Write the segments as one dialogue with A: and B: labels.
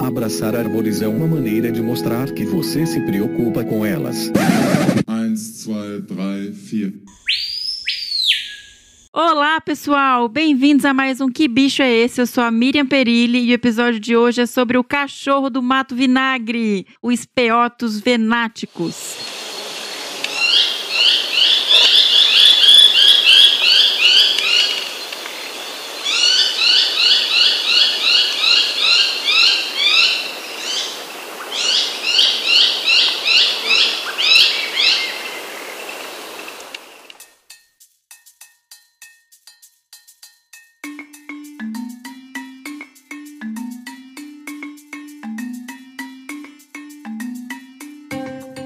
A: Abraçar árvores é uma maneira de mostrar que você se preocupa com elas.
B: 1, 2, 3, 4.
C: Olá, pessoal! Bem-vindos a mais um Que Bicho é Esse? Eu sou a Miriam Perilli e o episódio de hoje é sobre o cachorro do mato vinagre, o Speotus venaticus.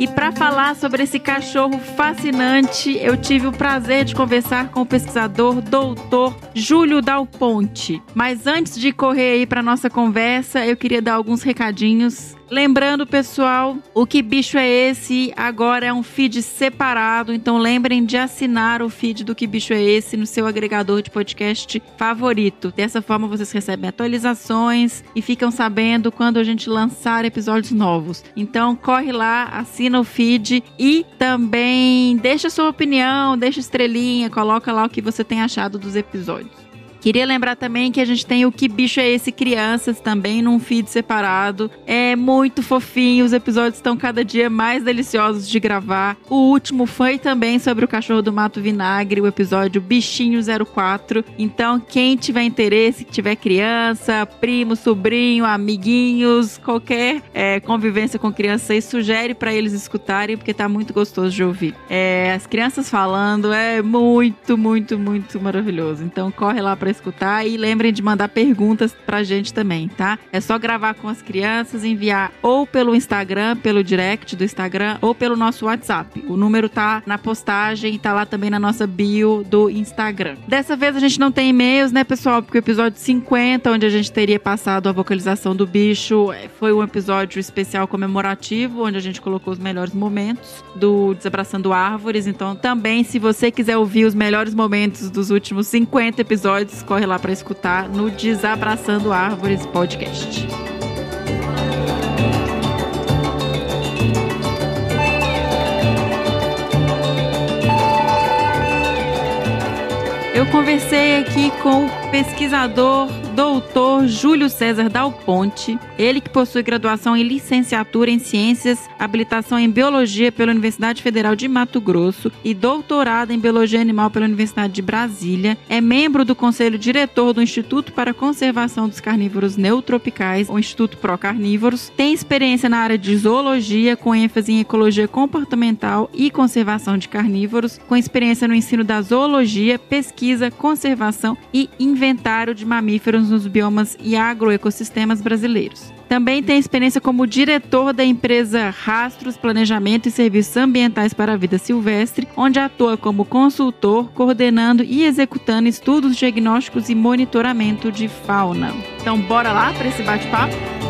C: E para falar sobre esse cachorro fascinante, eu tive o prazer de conversar com o pesquisador doutor Júlio Dal Ponte. Mas antes de correr aí para nossa conversa, eu queria dar alguns recadinhos Lembrando, pessoal, o que bicho é esse? Agora é um feed separado, então lembrem de assinar o feed do que bicho é esse no seu agregador de podcast favorito. Dessa forma vocês recebem atualizações e ficam sabendo quando a gente lançar episódios novos. Então corre lá, assina o feed e também deixa sua opinião, deixa estrelinha, coloca lá o que você tem achado dos episódios. Queria lembrar também que a gente tem o Que Bicho é Esse Crianças também num feed separado. É muito fofinho, os episódios estão cada dia mais deliciosos de gravar. O último foi também sobre o cachorro do mato vinagre, o episódio Bichinho 04. Então, quem tiver interesse, que tiver criança, primo, sobrinho, amiguinhos, qualquer é, convivência com criança aí, sugere para eles escutarem, porque tá muito gostoso de ouvir. É, as crianças falando é muito, muito, muito maravilhoso. Então, corre lá para escutar e lembrem de mandar perguntas pra gente também, tá? É só gravar com as crianças, enviar ou pelo Instagram, pelo direct do Instagram ou pelo nosso WhatsApp. O número tá na postagem, tá lá também na nossa bio do Instagram. Dessa vez a gente não tem e-mails, né, pessoal? Porque o episódio 50, onde a gente teria passado a vocalização do bicho, é, foi um episódio especial comemorativo, onde a gente colocou os melhores momentos do Desabraçando Árvores. Então, também, se você quiser ouvir os melhores momentos dos últimos 50 episódios, corre lá para escutar no Desabraçando Árvores podcast. Eu conversei aqui com pesquisador doutor Júlio César Dal Ponte, ele que possui graduação em licenciatura em Ciências, habilitação em Biologia pela Universidade Federal de Mato Grosso e doutorado em Biologia Animal pela Universidade de Brasília, é membro do Conselho Diretor do Instituto para a Conservação dos Carnívoros Neotropicais, o Instituto Pro Carnívoros, tem experiência na área de zoologia, com ênfase em ecologia comportamental e conservação de carnívoros, com experiência no ensino da zoologia, pesquisa, conservação e inventário de mamíferos nos biomas e agroecossistemas brasileiros. Também tem experiência como diretor da empresa Rastros Planejamento e Serviços Ambientais para a Vida Silvestre, onde atua como consultor, coordenando e executando estudos diagnósticos e monitoramento de fauna. Então, bora lá para esse bate-papo?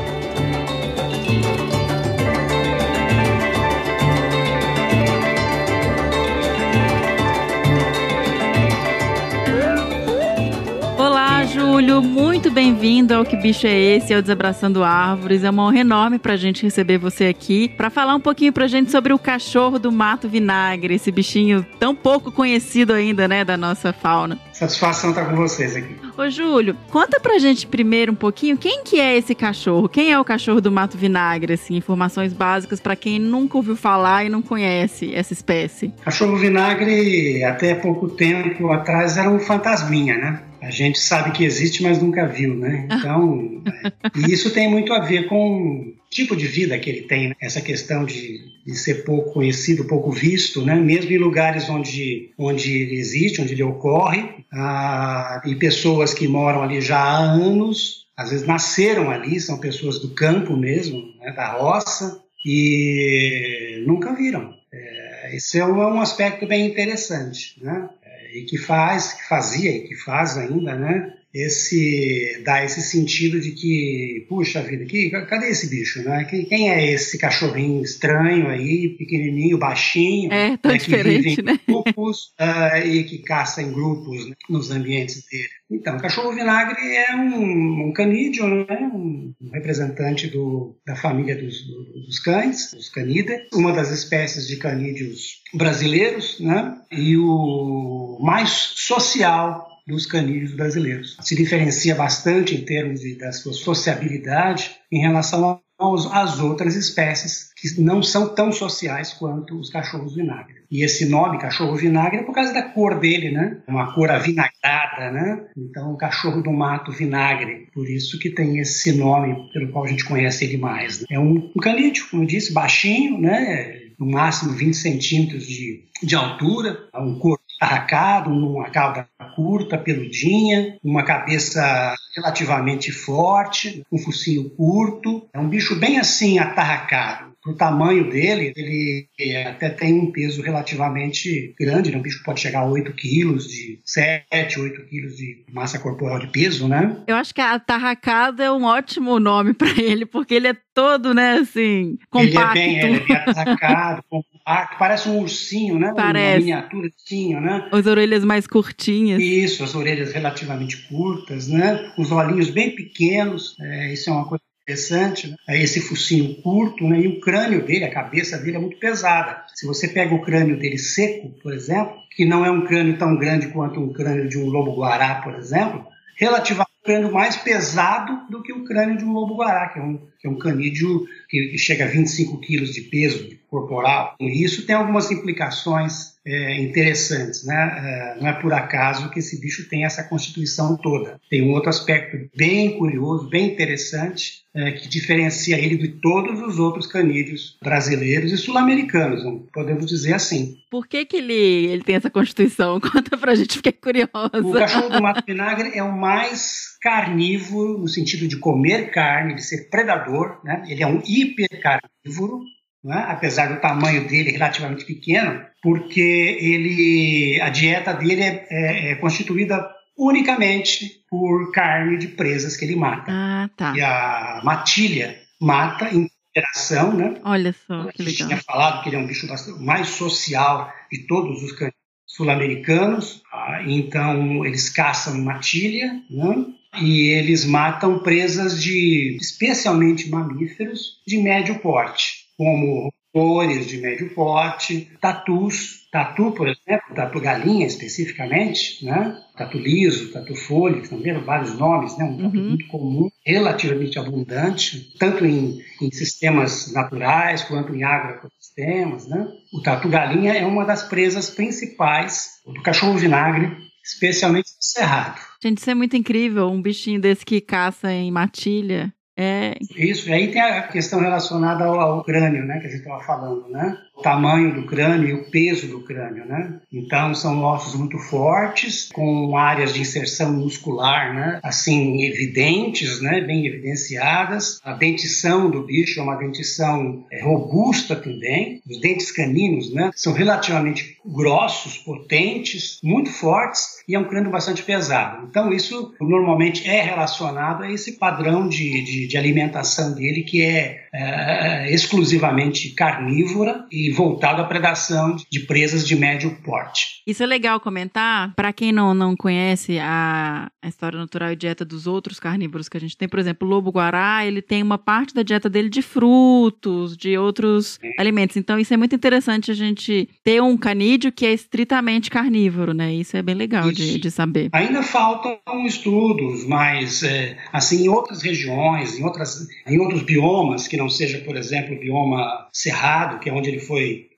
C: Júlio, muito bem-vindo ao Que Bicho é Esse, ao Desabraçando Árvores. É uma honra enorme pra gente receber você aqui para falar um pouquinho pra gente sobre o cachorro do mato vinagre, esse bichinho tão pouco conhecido ainda, né, da nossa fauna.
D: Satisfação estar com vocês aqui.
C: Ô, Júlio, conta pra gente primeiro um pouquinho quem que é esse cachorro? Quem é o cachorro do mato vinagre, assim, informações básicas para quem nunca ouviu falar e não conhece essa espécie.
D: Cachorro vinagre, até pouco tempo atrás, era um fantasminha, né? A gente sabe que existe, mas nunca viu, né? Então, é, e isso tem muito a ver com o tipo de vida que ele tem, né? essa questão de, de, ser pouco conhecido, pouco visto, né? Mesmo em lugares onde, onde ele existe, onde ele ocorre, ah, e pessoas que moram ali já há anos, às vezes nasceram ali, são pessoas do campo mesmo, né? da roça, e nunca viram. É, esse é um, um aspecto bem interessante, né? E que faz, que fazia e que faz ainda, né? Esse dá esse sentido de que, puxa vida, que, cadê esse bicho, né? Quem é esse cachorrinho estranho aí, pequenininho, baixinho,
C: é, tão
D: né,
C: diferente,
D: que vive
C: né?
D: em grupos uh, e que caça em grupos né, nos ambientes dele. Então, o cachorro vinagre é um, um canídeo, né? um representante do, da família dos, dos cães, dos canídeos, uma das espécies de canídeos brasileiros, né? e o mais social dos canídeos brasileiros. Se diferencia bastante em termos de, da sua sociabilidade em relação aos, às outras espécies que não são tão sociais quanto os cachorros vinagre. E esse nome, cachorro vinagre, é por causa da cor dele, né? Uma cor avinagrada, né? Então, o cachorro do mato vinagre. Por isso que tem esse nome pelo qual a gente conhece ele mais. Né? É um, um canídeo, como eu disse, baixinho, né? No máximo 20 centímetros de, de altura, um corpo arracado, uma cauda curta, peludinha, uma cabeça relativamente forte, um focinho curto. É um bicho bem assim atarracado. Pro tamanho dele, ele até tem um peso relativamente grande, né? um bicho pode chegar a 8 quilos, de 7, 8 quilos de massa corporal de peso, né?
C: Eu acho que atarracado é um ótimo nome para ele, porque ele é todo, né, assim, compacto.
D: Ele é bem, ele é bem atarracado, compacto, parece um ursinho, né?
C: Parece.
D: Uma miniatura ursinho, né?
C: As orelhas mais curtinhas.
D: Isso, as orelhas relativamente curtas, né? Os olhinhos bem pequenos, é, isso é uma coisa interessante, né? esse focinho curto, né? e o crânio dele, a cabeça dele é muito pesada. Se você pega o crânio dele seco, por exemplo, que não é um crânio tão grande quanto um crânio de um lobo-guará, por exemplo, relativamente um crânio mais pesado do que o crânio de um lobo-guará, que é um, que é um canídeo que chega a 25 quilos de peso corporal. E isso tem algumas implicações é, interessantes, né? É, não é por acaso que esse bicho tem essa constituição toda. Tem um outro aspecto bem curioso, bem interessante, é, que diferencia ele de todos os outros canídeos brasileiros e sul-americanos, podemos dizer assim.
C: Por que, que ele, ele tem essa constituição? Conta pra gente, fiquei curiosa.
D: O cachorro do mato vinagre é o mais carnívoro, no sentido de comer carne, de ser predador, né? ele é um hipercarnívoro, né? apesar do tamanho dele relativamente pequeno, porque ele, a dieta dele é, é, é constituída unicamente por carne de presas que ele mata.
C: Ah, tá.
D: E a matilha mata em interação, né?
C: Olha só, que
D: A gente
C: legal.
D: tinha falado que ele é um bicho mais social de todos os cães sul-americanos. ah, Então, eles caçam matilha, né? E eles matam presas de, especialmente mamíferos, de médio porte, como roedores de médio porte, tatus, tatu, por exemplo, tatu galinha especificamente, né? Tatu liso, tatu folha, que também vários nomes, né? Um tatu
C: Uhum.
D: muito comum, relativamente abundante, tanto em, em sistemas naturais quanto em agroecossistemas, né? O tatu galinha é uma das presas principais do cachorro vinagre, especialmente no cerrado.
C: Gente, isso é muito incrível. Um bichinho desse que caça em matilha. É.
D: Isso, e aí tem a questão relacionada ao, ao crânio, né, que a gente estava falando, né? Tamanho do crânio e o peso do crânio, né? Então são ossos muito fortes, com áreas de inserção muscular, né? Assim, evidentes, né? Bem evidenciadas. A dentição do bicho é uma dentição é, robusta também. Os dentes caninos, né? São relativamente grossos, potentes, muito fortes e é um crânio bastante pesado. Então isso normalmente é relacionado a esse padrão de, de, de alimentação dele que é, é, exclusivamente carnívora e voltado à predação de presas de médio porte.
C: Isso é legal comentar. Para quem não, não conhece a, a história natural e dieta dos outros carnívoros que a gente tem, por exemplo, o lobo-guará, ele tem uma parte da dieta dele de frutos, de outros alimentos. Então, isso é muito interessante a gente ter um canídeo que é estritamente carnívoro, né? Isso é bem legal de, de saber.
D: Ainda faltam estudos, mas é, assim em outras regiões, em outras, em outros biomas que não seja, por exemplo, o bioma cerrado, que é onde ele foi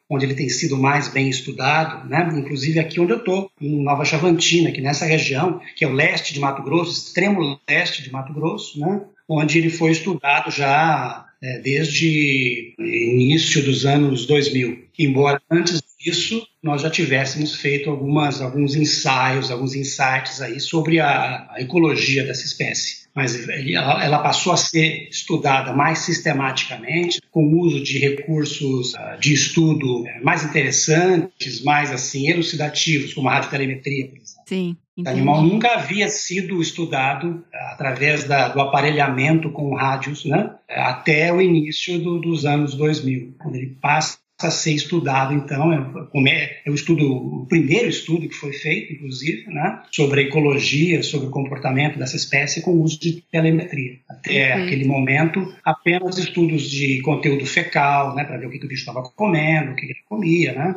D: onde ele tem sido mais bem estudado, né? inclusive aqui onde eu estou, em Nova Chavantina, que nessa região, que é o leste de Mato Grosso, extremo leste de Mato Grosso, né? onde ele foi estudado já é, desde início dos anos 2000. Embora antes disso nós já tivéssemos feito algumas, alguns ensaios, alguns insights aí sobre a, a ecologia dessa espécie mas ela, passou a ser estudada mais sistematicamente, com o uso de recursos uh, de estudo mais interessantes, mais assim elucidativos, como a radiotelemetria, por exemplo.
C: Sim.
D: O animal nunca havia sido estudado através da, do aparelhamento com rádios, né? Até o início do, dos anos 2000, quando ele passa a ser estudado, então, é, é o estudo, o primeiro estudo que foi feito, inclusive, né, sobre a ecologia, sobre o comportamento dessa espécie com o uso de telemetria. Até uhum. aquele momento, apenas estudos de conteúdo fecal, né, para ver o que, que o bicho estava comendo, o que, que ele comia, né,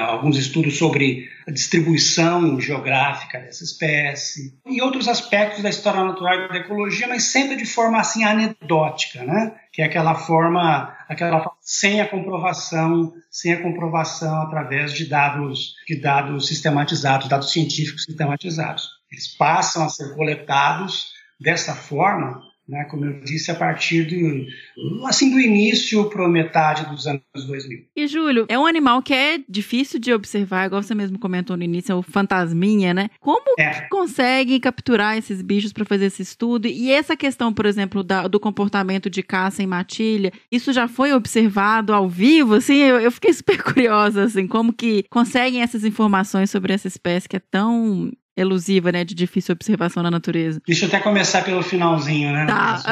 D: alguns estudos sobre a distribuição geográfica dessa espécie e outros aspectos da história natural da ecologia, mas sempre de forma assim anedótica, né? Que é aquela forma, aquela sem a comprovação, sem a comprovação através de dados, de dados sistematizados, dados científicos sistematizados. Eles passam a ser coletados dessa forma né, como eu disse, a partir do, assim, do início para metade dos anos 2000.
C: E, Júlio, é um animal que é difícil de observar, igual você mesmo comentou no início, é o fantasminha, né? Como é. conseguem capturar esses bichos para fazer esse estudo? E essa questão, por exemplo, da, do comportamento de caça em matilha, isso já foi observado ao vivo? Assim, eu, eu fiquei super curiosa, assim, como que conseguem essas informações sobre essa espécie que é tão elusiva, né, de difícil observação na natureza.
D: Deixa eu até começar pelo finalzinho, né?
C: Tá.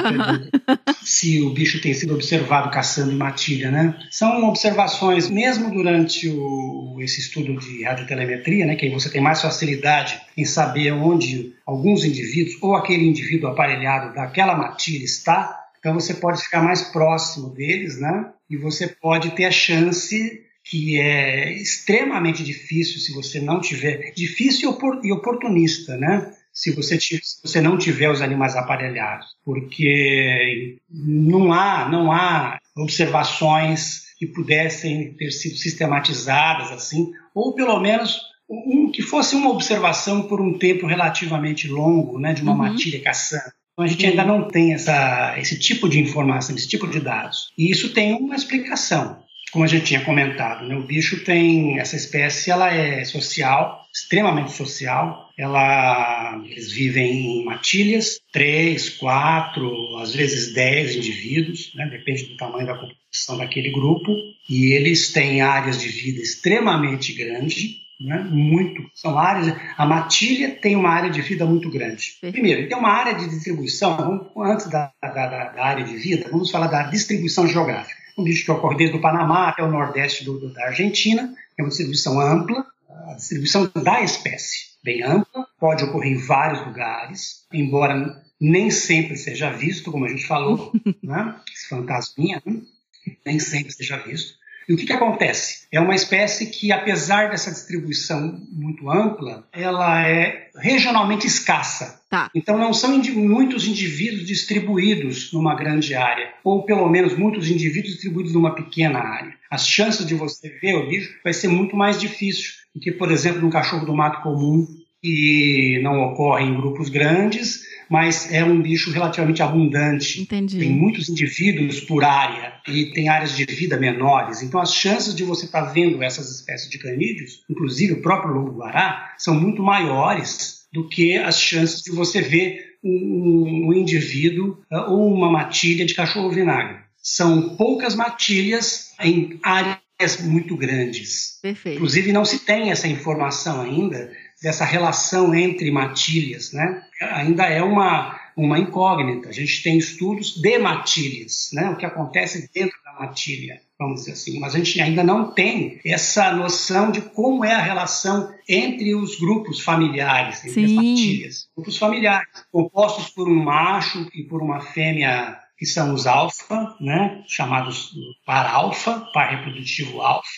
D: Se o bicho tem sido observado caçando em matilha, né? São observações, mesmo durante o, esse estudo de radiotelemetria, né, que aí você tem mais facilidade em saber onde alguns indivíduos ou aquele indivíduo aparelhado daquela matilha está, então você pode ficar mais próximo deles, né? E você pode ter a chance que é extremamente difícil se você não tiver difícil e oportunista, né? Se você, se você não tiver os animais aparelhados, porque não há não há observações que pudessem ter sido sistematizadas assim, ou pelo menos um, que fosse uma observação por um tempo relativamente longo, né, de uma uhum. matilha caçando. Então a gente ainda não tem essa, esse tipo de informação, esse tipo de dados. E isso tem uma explicação como a gente tinha comentado, né, o bicho tem essa espécie, ela é social, extremamente social. Ela, eles vivem em matilhas, três, quatro, às vezes dez indivíduos, né, depende do tamanho da composição daquele grupo. E eles têm áreas de vida extremamente grandes, né, muito. São áreas. A matilha tem uma área de vida muito grande. Primeiro, tem uma área de distribuição. Antes da, da, da área de vida, vamos falar da distribuição geográfica um bicho que ocorre desde o Panamá até o nordeste do, do, da Argentina, é uma distribuição ampla, a distribuição da espécie, bem ampla, pode ocorrer em vários lugares, embora nem sempre seja visto, como a gente falou, né? esse fantasminha, né? nem sempre seja visto. E o que, que acontece? É uma espécie que, apesar dessa distribuição muito ampla, ela é regionalmente escassa.
C: Tá.
D: Então não são indi muitos indivíduos distribuídos numa grande área, ou pelo menos muitos indivíduos distribuídos numa pequena área. As chances de você ver o bicho vai ser muito mais difícil do que, por exemplo, num cachorro do mato comum, que não ocorre em grupos grandes, mas é um bicho relativamente abundante.
C: Entendi.
D: Tem muitos indivíduos por área e tem áreas de vida menores. Então, as chances de você estar tá vendo essas espécies de canídeos, inclusive o próprio lobo-guará, são muito maiores do que as chances de você ver um, um indivíduo uh, ou uma matilha de cachorro-vinagre. São poucas matilhas em áreas muito grandes.
C: Perfeito.
D: Inclusive, não se tem essa informação ainda dessa relação entre matilhas, né? Ainda é uma, uma incógnita. A gente tem estudos de matilhas, né? O que acontece dentro da matilha, vamos dizer assim. Mas a gente ainda não tem essa noção de como é a relação entre os grupos familiares, entre Sim. as matilhas. Grupos familiares, compostos por um macho e por uma fêmea que são os alfa, né, chamados par alfa, par reprodutivo alfa,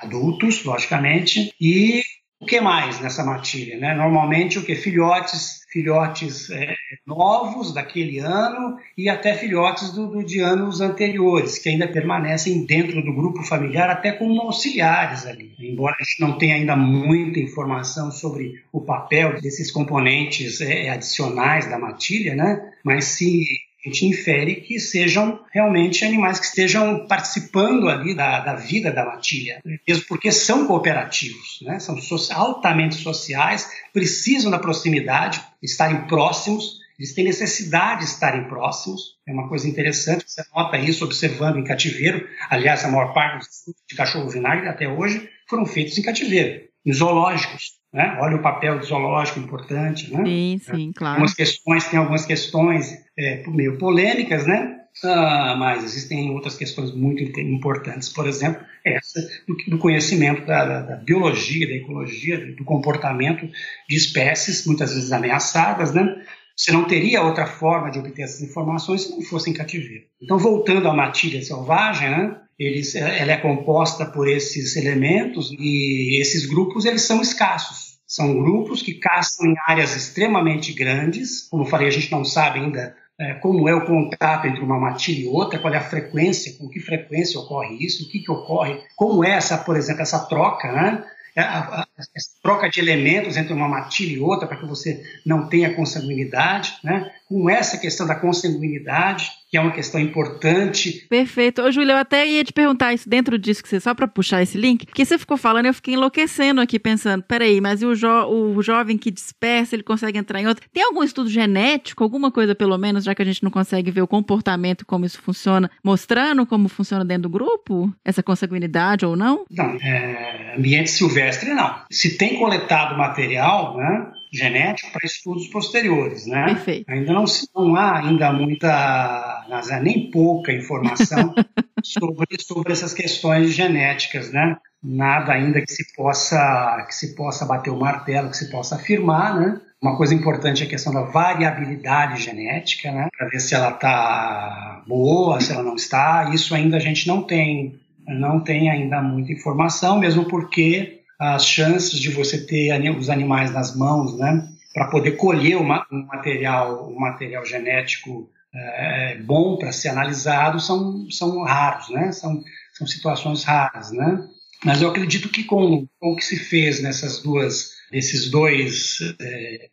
D: adultos, logicamente, e o que mais nessa matilha? Né? Normalmente o que? Filhotes, filhotes é, novos daquele ano e até filhotes do, do, de anos anteriores, que ainda permanecem dentro do grupo familiar, até como auxiliares ali. Embora a gente não tenha ainda muita informação sobre o papel desses componentes é, adicionais da matilha, né? mas se a gente infere que sejam realmente animais que estejam participando ali da, da vida da matilha, mesmo porque são cooperativos, né? são altamente sociais, precisam da proximidade, estarem próximos, eles têm necessidade de estarem próximos. É uma coisa interessante, você nota isso observando em cativeiro. Aliás, a maior parte dos de cachorro vinagre até hoje foram feitos em cativeiro, em zoológicos. Né? Olha o papel do zoológico importante. Né?
C: Sim, sim, claro.
D: Algumas questões, tem algumas questões é, meio polêmicas, né? Ah, mas existem outras questões muito importantes, por exemplo, essa do, do conhecimento da, da, da, biologia, da ecologia, do comportamento de espécies, muitas vezes ameaçadas, né? Você não teria outra forma de obter essas informações se não fosse em cativeiro. Então, voltando à matilha selvagem, né? Eles, ela é composta por esses elementos e esses grupos eles são escassos. São grupos que caçam em áreas extremamente grandes. Como eu falei, a gente não sabe ainda é, como é o contato entre uma matilha e outra, qual é a frequência, com que frequência ocorre isso, o que, que ocorre, como é essa, por exemplo, essa troca, né? A, a, a, troca de elementos entre uma matilha e outra para que você não tenha consanguinidade, né? com essa questão da consanguinidade, que é uma questão importante.
C: Perfeito. Ô, Júlia, eu até ia te perguntar isso dentro disso, que você, só para puxar esse link, porque você ficou falando, eu fiquei enlouquecendo aqui pensando, peraí, mas e o, jo o jovem que dispersa, ele consegue entrar em outro? Tem algum estudo genético, alguma coisa pelo menos, já que a gente não consegue ver o comportamento, como isso funciona, mostrando como funciona dentro do grupo? Essa consanguinidade ou não?
D: Não, é, ambiente silvestre não. Se tem coletado material, né, genético para estudos posteriores, né?
C: Perfeito.
D: Ainda não, não há ainda muita, nem pouca informação sobre, sobre essas questões genéticas, né? Nada ainda que se possa que se possa bater o martelo, que se possa afirmar, né? Uma coisa importante é a questão da variabilidade genética, né? Para ver se ela está boa, se ela não está. Isso ainda a gente não tem, não tem ainda muita informação, mesmo porque as chances de você ter os animais nas mãos, né, para poder colher um material, um material genético é, bom para ser analisado são, são raros, né, são, são situações raras, né. Mas eu acredito que com, com o que se fez nessas duas, nesses dois é,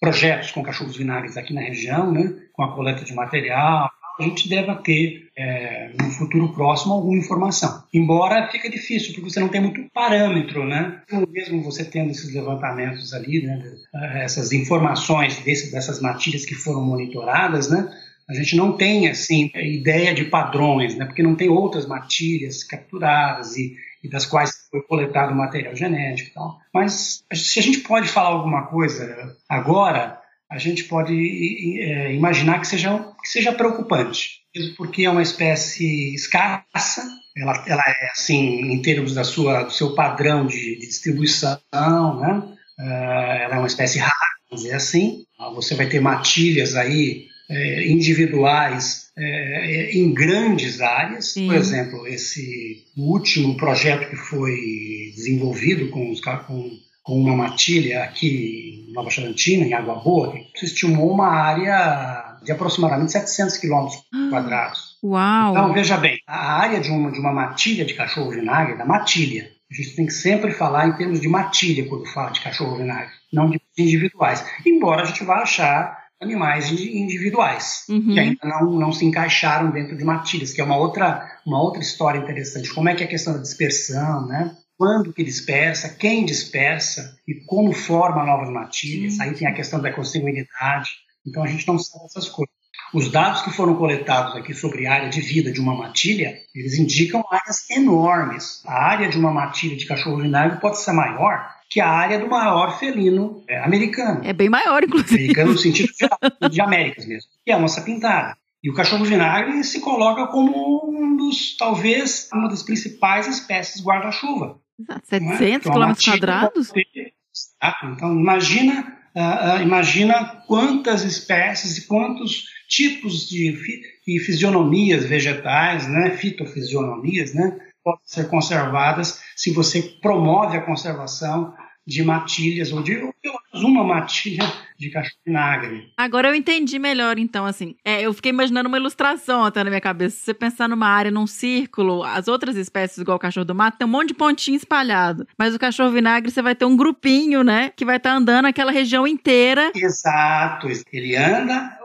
D: projetos com cachorros vinagres aqui na região, né, com a coleta de material, a gente deva ter é, no futuro próximo alguma informação. Embora fica difícil, porque você não tem muito parâmetro, né? Então, mesmo você tendo esses levantamentos ali, né, essas informações desse, dessas matilhas que foram monitoradas, né? A gente não tem assim ideia de padrões, né? Porque não tem outras matilhas capturadas e, e das quais foi coletado material genético e tal. Mas se a gente pode falar alguma coisa agora, a gente pode é, imaginar que seja, que seja preocupante, mesmo porque é uma espécie escassa, ela, ela é assim em termos da sua, do seu padrão de, de distribuição, né? Uh, ela é uma espécie rara, vamos dizer assim. Você vai ter matilhas aí é, individuais é, em grandes áreas. Sim. Por exemplo, esse último projeto que foi desenvolvido com os com com uma matilha aqui em Nova Charantina, em Água Boa, se estimou uma área de aproximadamente 700 quilômetros quadrados.
C: Uau!
D: Então, veja bem, a área de uma, de uma matilha de cachorro vinagre, da matilha, a gente tem que sempre falar em termos de matilha quando fala de cachorro vinagre, não de individuais. Embora a gente vá achar animais individuais, uhum. que ainda não, não se encaixaram dentro de matilhas, que é uma outra, uma outra história interessante. Como é que é a questão da dispersão, né? Quando que dispersa, quem dispersa e como forma novas matilhas. Sim. Aí tem a questão da consanguinidade. Então a gente não sabe essas coisas. Os dados que foram coletados aqui sobre a área de vida de uma matilha, eles indicam áreas enormes. A área de uma matilha de cachorro vinagre pode ser maior que a área do maior felino é, americano.
C: É bem maior, inclusive.
D: Americano no sentido de, de Américas mesmo, que é a onça pintada. E o cachorro vinagre se coloca como um dos, talvez, uma das principais espécies guarda-chuva.
C: 700 é? quilômetros quadrados?
D: Então, imagina, uh, imagina quantas espécies e quantos tipos de, de fisionomias vegetais, né, fitofisionomias, né, podem ser conservadas se você promove a conservação de matilhas, ou de ou uma matilha de cachorro vinagre.
C: Agora eu entendi melhor, então, assim. É, eu fiquei imaginando uma ilustração até na minha cabeça. Se você pensar numa área, num círculo, as outras espécies, igual o cachorro do mato, tem um monte de pontinho espalhado. Mas o cachorro vinagre, você vai ter um grupinho, né? Que vai estar tá andando aquela região inteira.
D: Exato. Ele anda,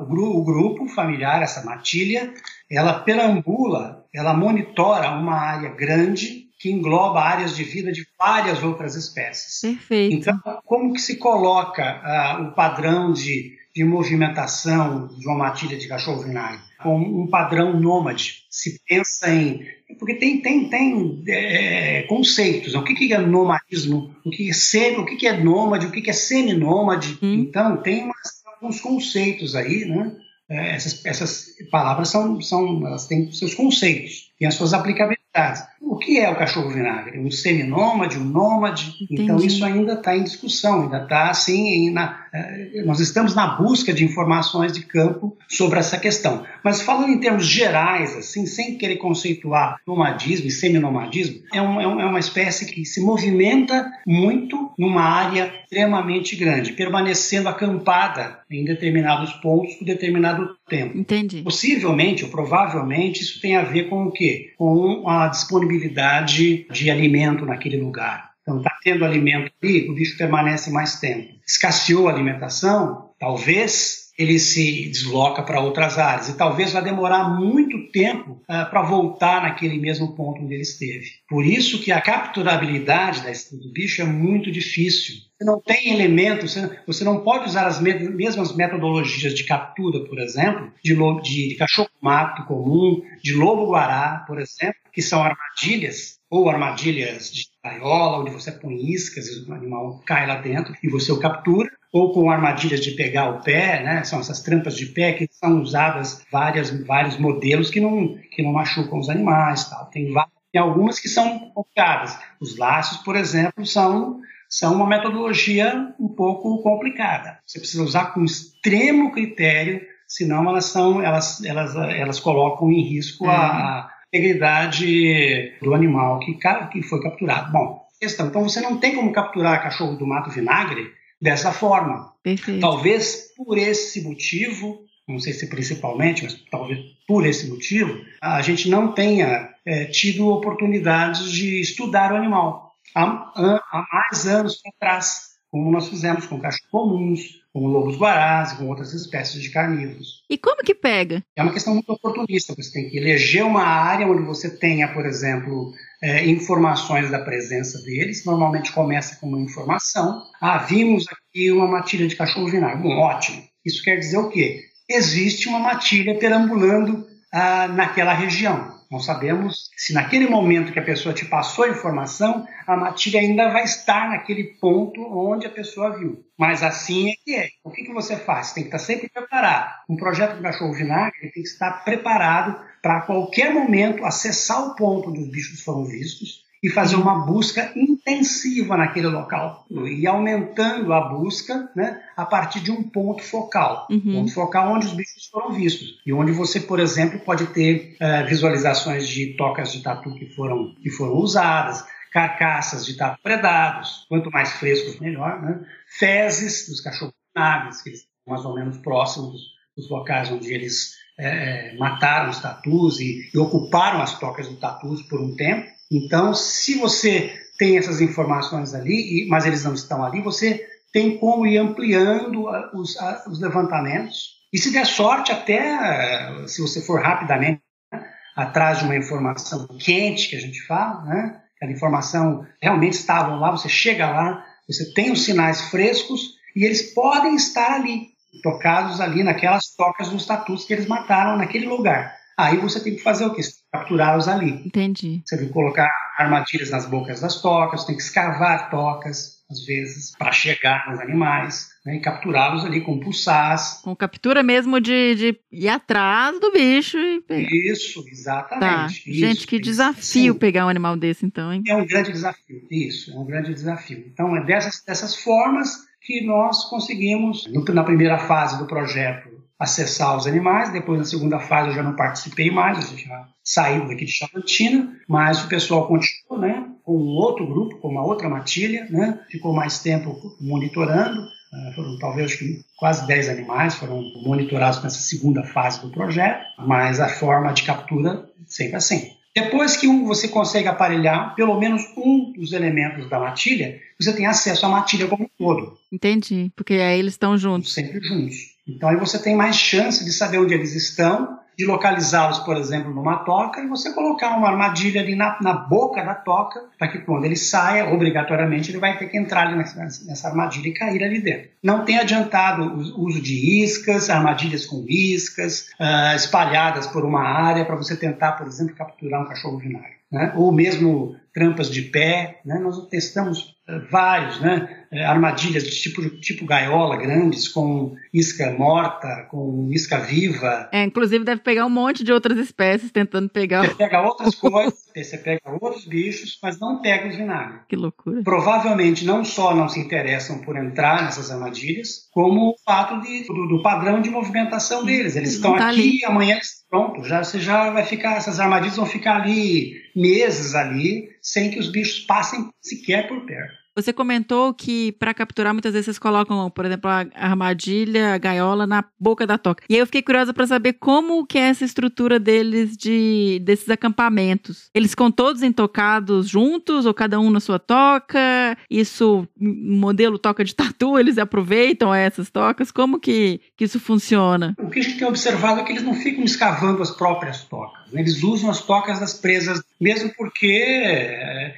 D: o grupo familiar, essa matilha, ela perambula, ela monitora uma área grande que engloba áreas de vida de várias outras espécies.
C: Perfeito.
D: Então, como que se coloca uh, o padrão de, de movimentação de uma matilha de cachorro vinagre, com um padrão nômade. Se pensa em. Porque tem, tem, tem é, conceitos. O que, que é nomadismo? O que é, semi, o que, que é nômade? O que, que é semi-nômade? Hum. Então, tem umas, alguns conceitos aí, né? É, essas, essas palavras são, são, elas têm seus conceitos, têm as suas aplicabilidades. O que é o cachorro vinagre? Um seminômade, um nômade? Entendi. Então isso ainda está em discussão, ainda está assim, na, eh, nós estamos na busca de informações de campo sobre essa questão. Mas falando em termos gerais, assim, sem querer conceituar nomadismo e seminomadismo, é, um, é, é uma espécie que se movimenta muito numa área extremamente grande, permanecendo acampada em determinados pontos por determinado tempo.
C: Entendi.
D: Possivelmente ou provavelmente isso tem a ver com o quê? Com a disponibilidade de alimento naquele lugar. Então, está tendo alimento ali, o bicho permanece mais tempo. Escasseou a alimentação, talvez ele se desloca para outras áreas e talvez vai demorar muito tempo ah, para voltar naquele mesmo ponto onde ele esteve. Por isso que a capturabilidade do bicho é muito difícil. Você não tem elementos, você não pode usar as mesmas metodologias de captura, por exemplo, de, de, de cachorro-mato comum, de lobo-guará, por exemplo, que são armadilhas, ou armadilhas de gaiola, onde você põe iscas e o animal cai lá dentro e você o captura, ou com armadilhas de pegar o pé, né? São essas trampas de pé que são usadas várias, vários modelos que não, que não machucam os animais, tal. Tem, tem algumas que são complicadas. Os laços, por exemplo, são são uma metodologia um pouco complicada. Você precisa usar com extremo critério, senão elas são elas elas elas colocam em risco a, a integridade do animal que, que foi capturado. Bom, questão. Então você não tem como capturar cachorro do mato vinagre dessa forma.
C: Perfeito.
D: Talvez por esse motivo, não sei se principalmente, mas talvez por esse motivo, a gente não tenha é, tido oportunidades de estudar o animal há, há mais anos atrás, como nós fizemos com cachorros comuns, com lobos guarás e com outras espécies de carnívoros.
C: E como que pega?
D: É uma questão muito oportunista. Você tem que eleger uma área onde você tenha, por exemplo, é, informações da presença deles. Normalmente começa com uma informação. Ah, vimos aqui uma matilha de cachorro vinagre. Bom, ótimo. Isso quer dizer o quê? Existe uma matilha perambulando ah, naquela região. Não sabemos se naquele momento que a pessoa te passou a informação, a matilha ainda vai estar naquele ponto onde a pessoa viu. Mas assim é que é. O que, que você faz? Você tem que estar sempre preparado. Um projeto de cachorro vinagre tem que estar preparado para a qualquer momento acessar o ponto onde os bichos foram vistos e fazer uma busca intensiva naquele local e aumentando a busca né, a partir de um ponto focal, uhum. ponto focal onde os bichos foram vistos e onde você, por exemplo, pode ter uh, visualizações de tocas de tatu que foram que foram usadas, carcaças de tatu predados, quanto mais frescos melhor, né? fezes dos cachorros naves, que eles estão mais ou menos próximos dos locais onde eles é, mataram os tatus e, e ocuparam as tocas de tatus por um tempo então, se você tem essas informações ali, mas eles não estão ali, você tem como ir ampliando os, os levantamentos. E se der sorte, até se você for rapidamente né, atrás de uma informação quente, que a gente fala, né? aquela informação realmente estavam lá, você chega lá, você tem os sinais frescos e eles podem estar ali, tocados ali naquelas tocas dos tatus que eles mataram naquele lugar. Aí você tem que fazer o quê? Capturá-los ali.
C: Entendi.
D: Você tem que colocar armadilhas nas bocas das tocas, tem que escavar tocas, às vezes, para chegar nos animais. Né, e capturá-los ali com pulsás.
C: Com captura mesmo de, de ir atrás do bicho e pegar.
D: Isso, exatamente. Tá. Isso,
C: Gente, que desafio Sim. pegar um animal desse, então, hein?
D: É um grande desafio, isso, é um grande desafio. Então, é dessas, dessas formas que nós conseguimos, na primeira fase do projeto, acessar os animais. Depois, na segunda fase, eu já não participei mais, eu já saí daqui de Chavantina, mas o pessoal continuou, né, com um outro grupo, com uma outra matilha, né, ficou mais tempo monitorando. Uh, foram talvez quase 10 animais foram monitorados nessa segunda fase do projeto, mas a forma de captura sempre assim. Depois que você consegue aparelhar pelo menos um dos elementos da matilha, você tem acesso à matilha como um todo.
C: Entendi, porque aí eles estão juntos.
D: Sempre juntos. Então aí você tem mais chance de saber onde eles estão de localizá-los, por exemplo, numa toca e você colocar uma armadilha ali na, na boca da toca, para que quando ele saia, obrigatoriamente ele vai ter que entrar ali nessa, nessa armadilha e cair ali dentro. Não tem adiantado o uso de iscas, armadilhas com iscas, uh, espalhadas por uma área para você tentar, por exemplo, capturar um cachorro binário. Né? Ou mesmo trampas de pé, né? nós testamos vários, né? É, armadilhas de tipo, tipo gaiola grandes, com isca morta, com isca viva.
C: É, inclusive deve pegar um monte de outras espécies tentando pegar.
D: Você pega outras coisas, você pega outros bichos, mas não pega os vinagres.
C: Que loucura.
D: Provavelmente não só não se interessam por entrar nessas armadilhas, como o fato de, do, do padrão de movimentação deles. Eles estão tá aqui, ali. amanhã eles pronto, já você já vai ficar, essas armadilhas vão ficar ali meses ali, sem que os bichos passem sequer por perto.
C: Você comentou que para capturar muitas vezes vocês colocam, por exemplo, a armadilha, a gaiola na boca da toca. E aí eu fiquei curiosa para saber como que é essa estrutura deles de desses acampamentos. Eles ficam todos intocados juntos ou cada um na sua toca? Isso modelo toca de tatu, eles aproveitam essas tocas? Como que, que isso funciona?
D: O que a gente tem observado é que eles não ficam escavando as próprias tocas. Eles usam as tocas das presas, mesmo porque é,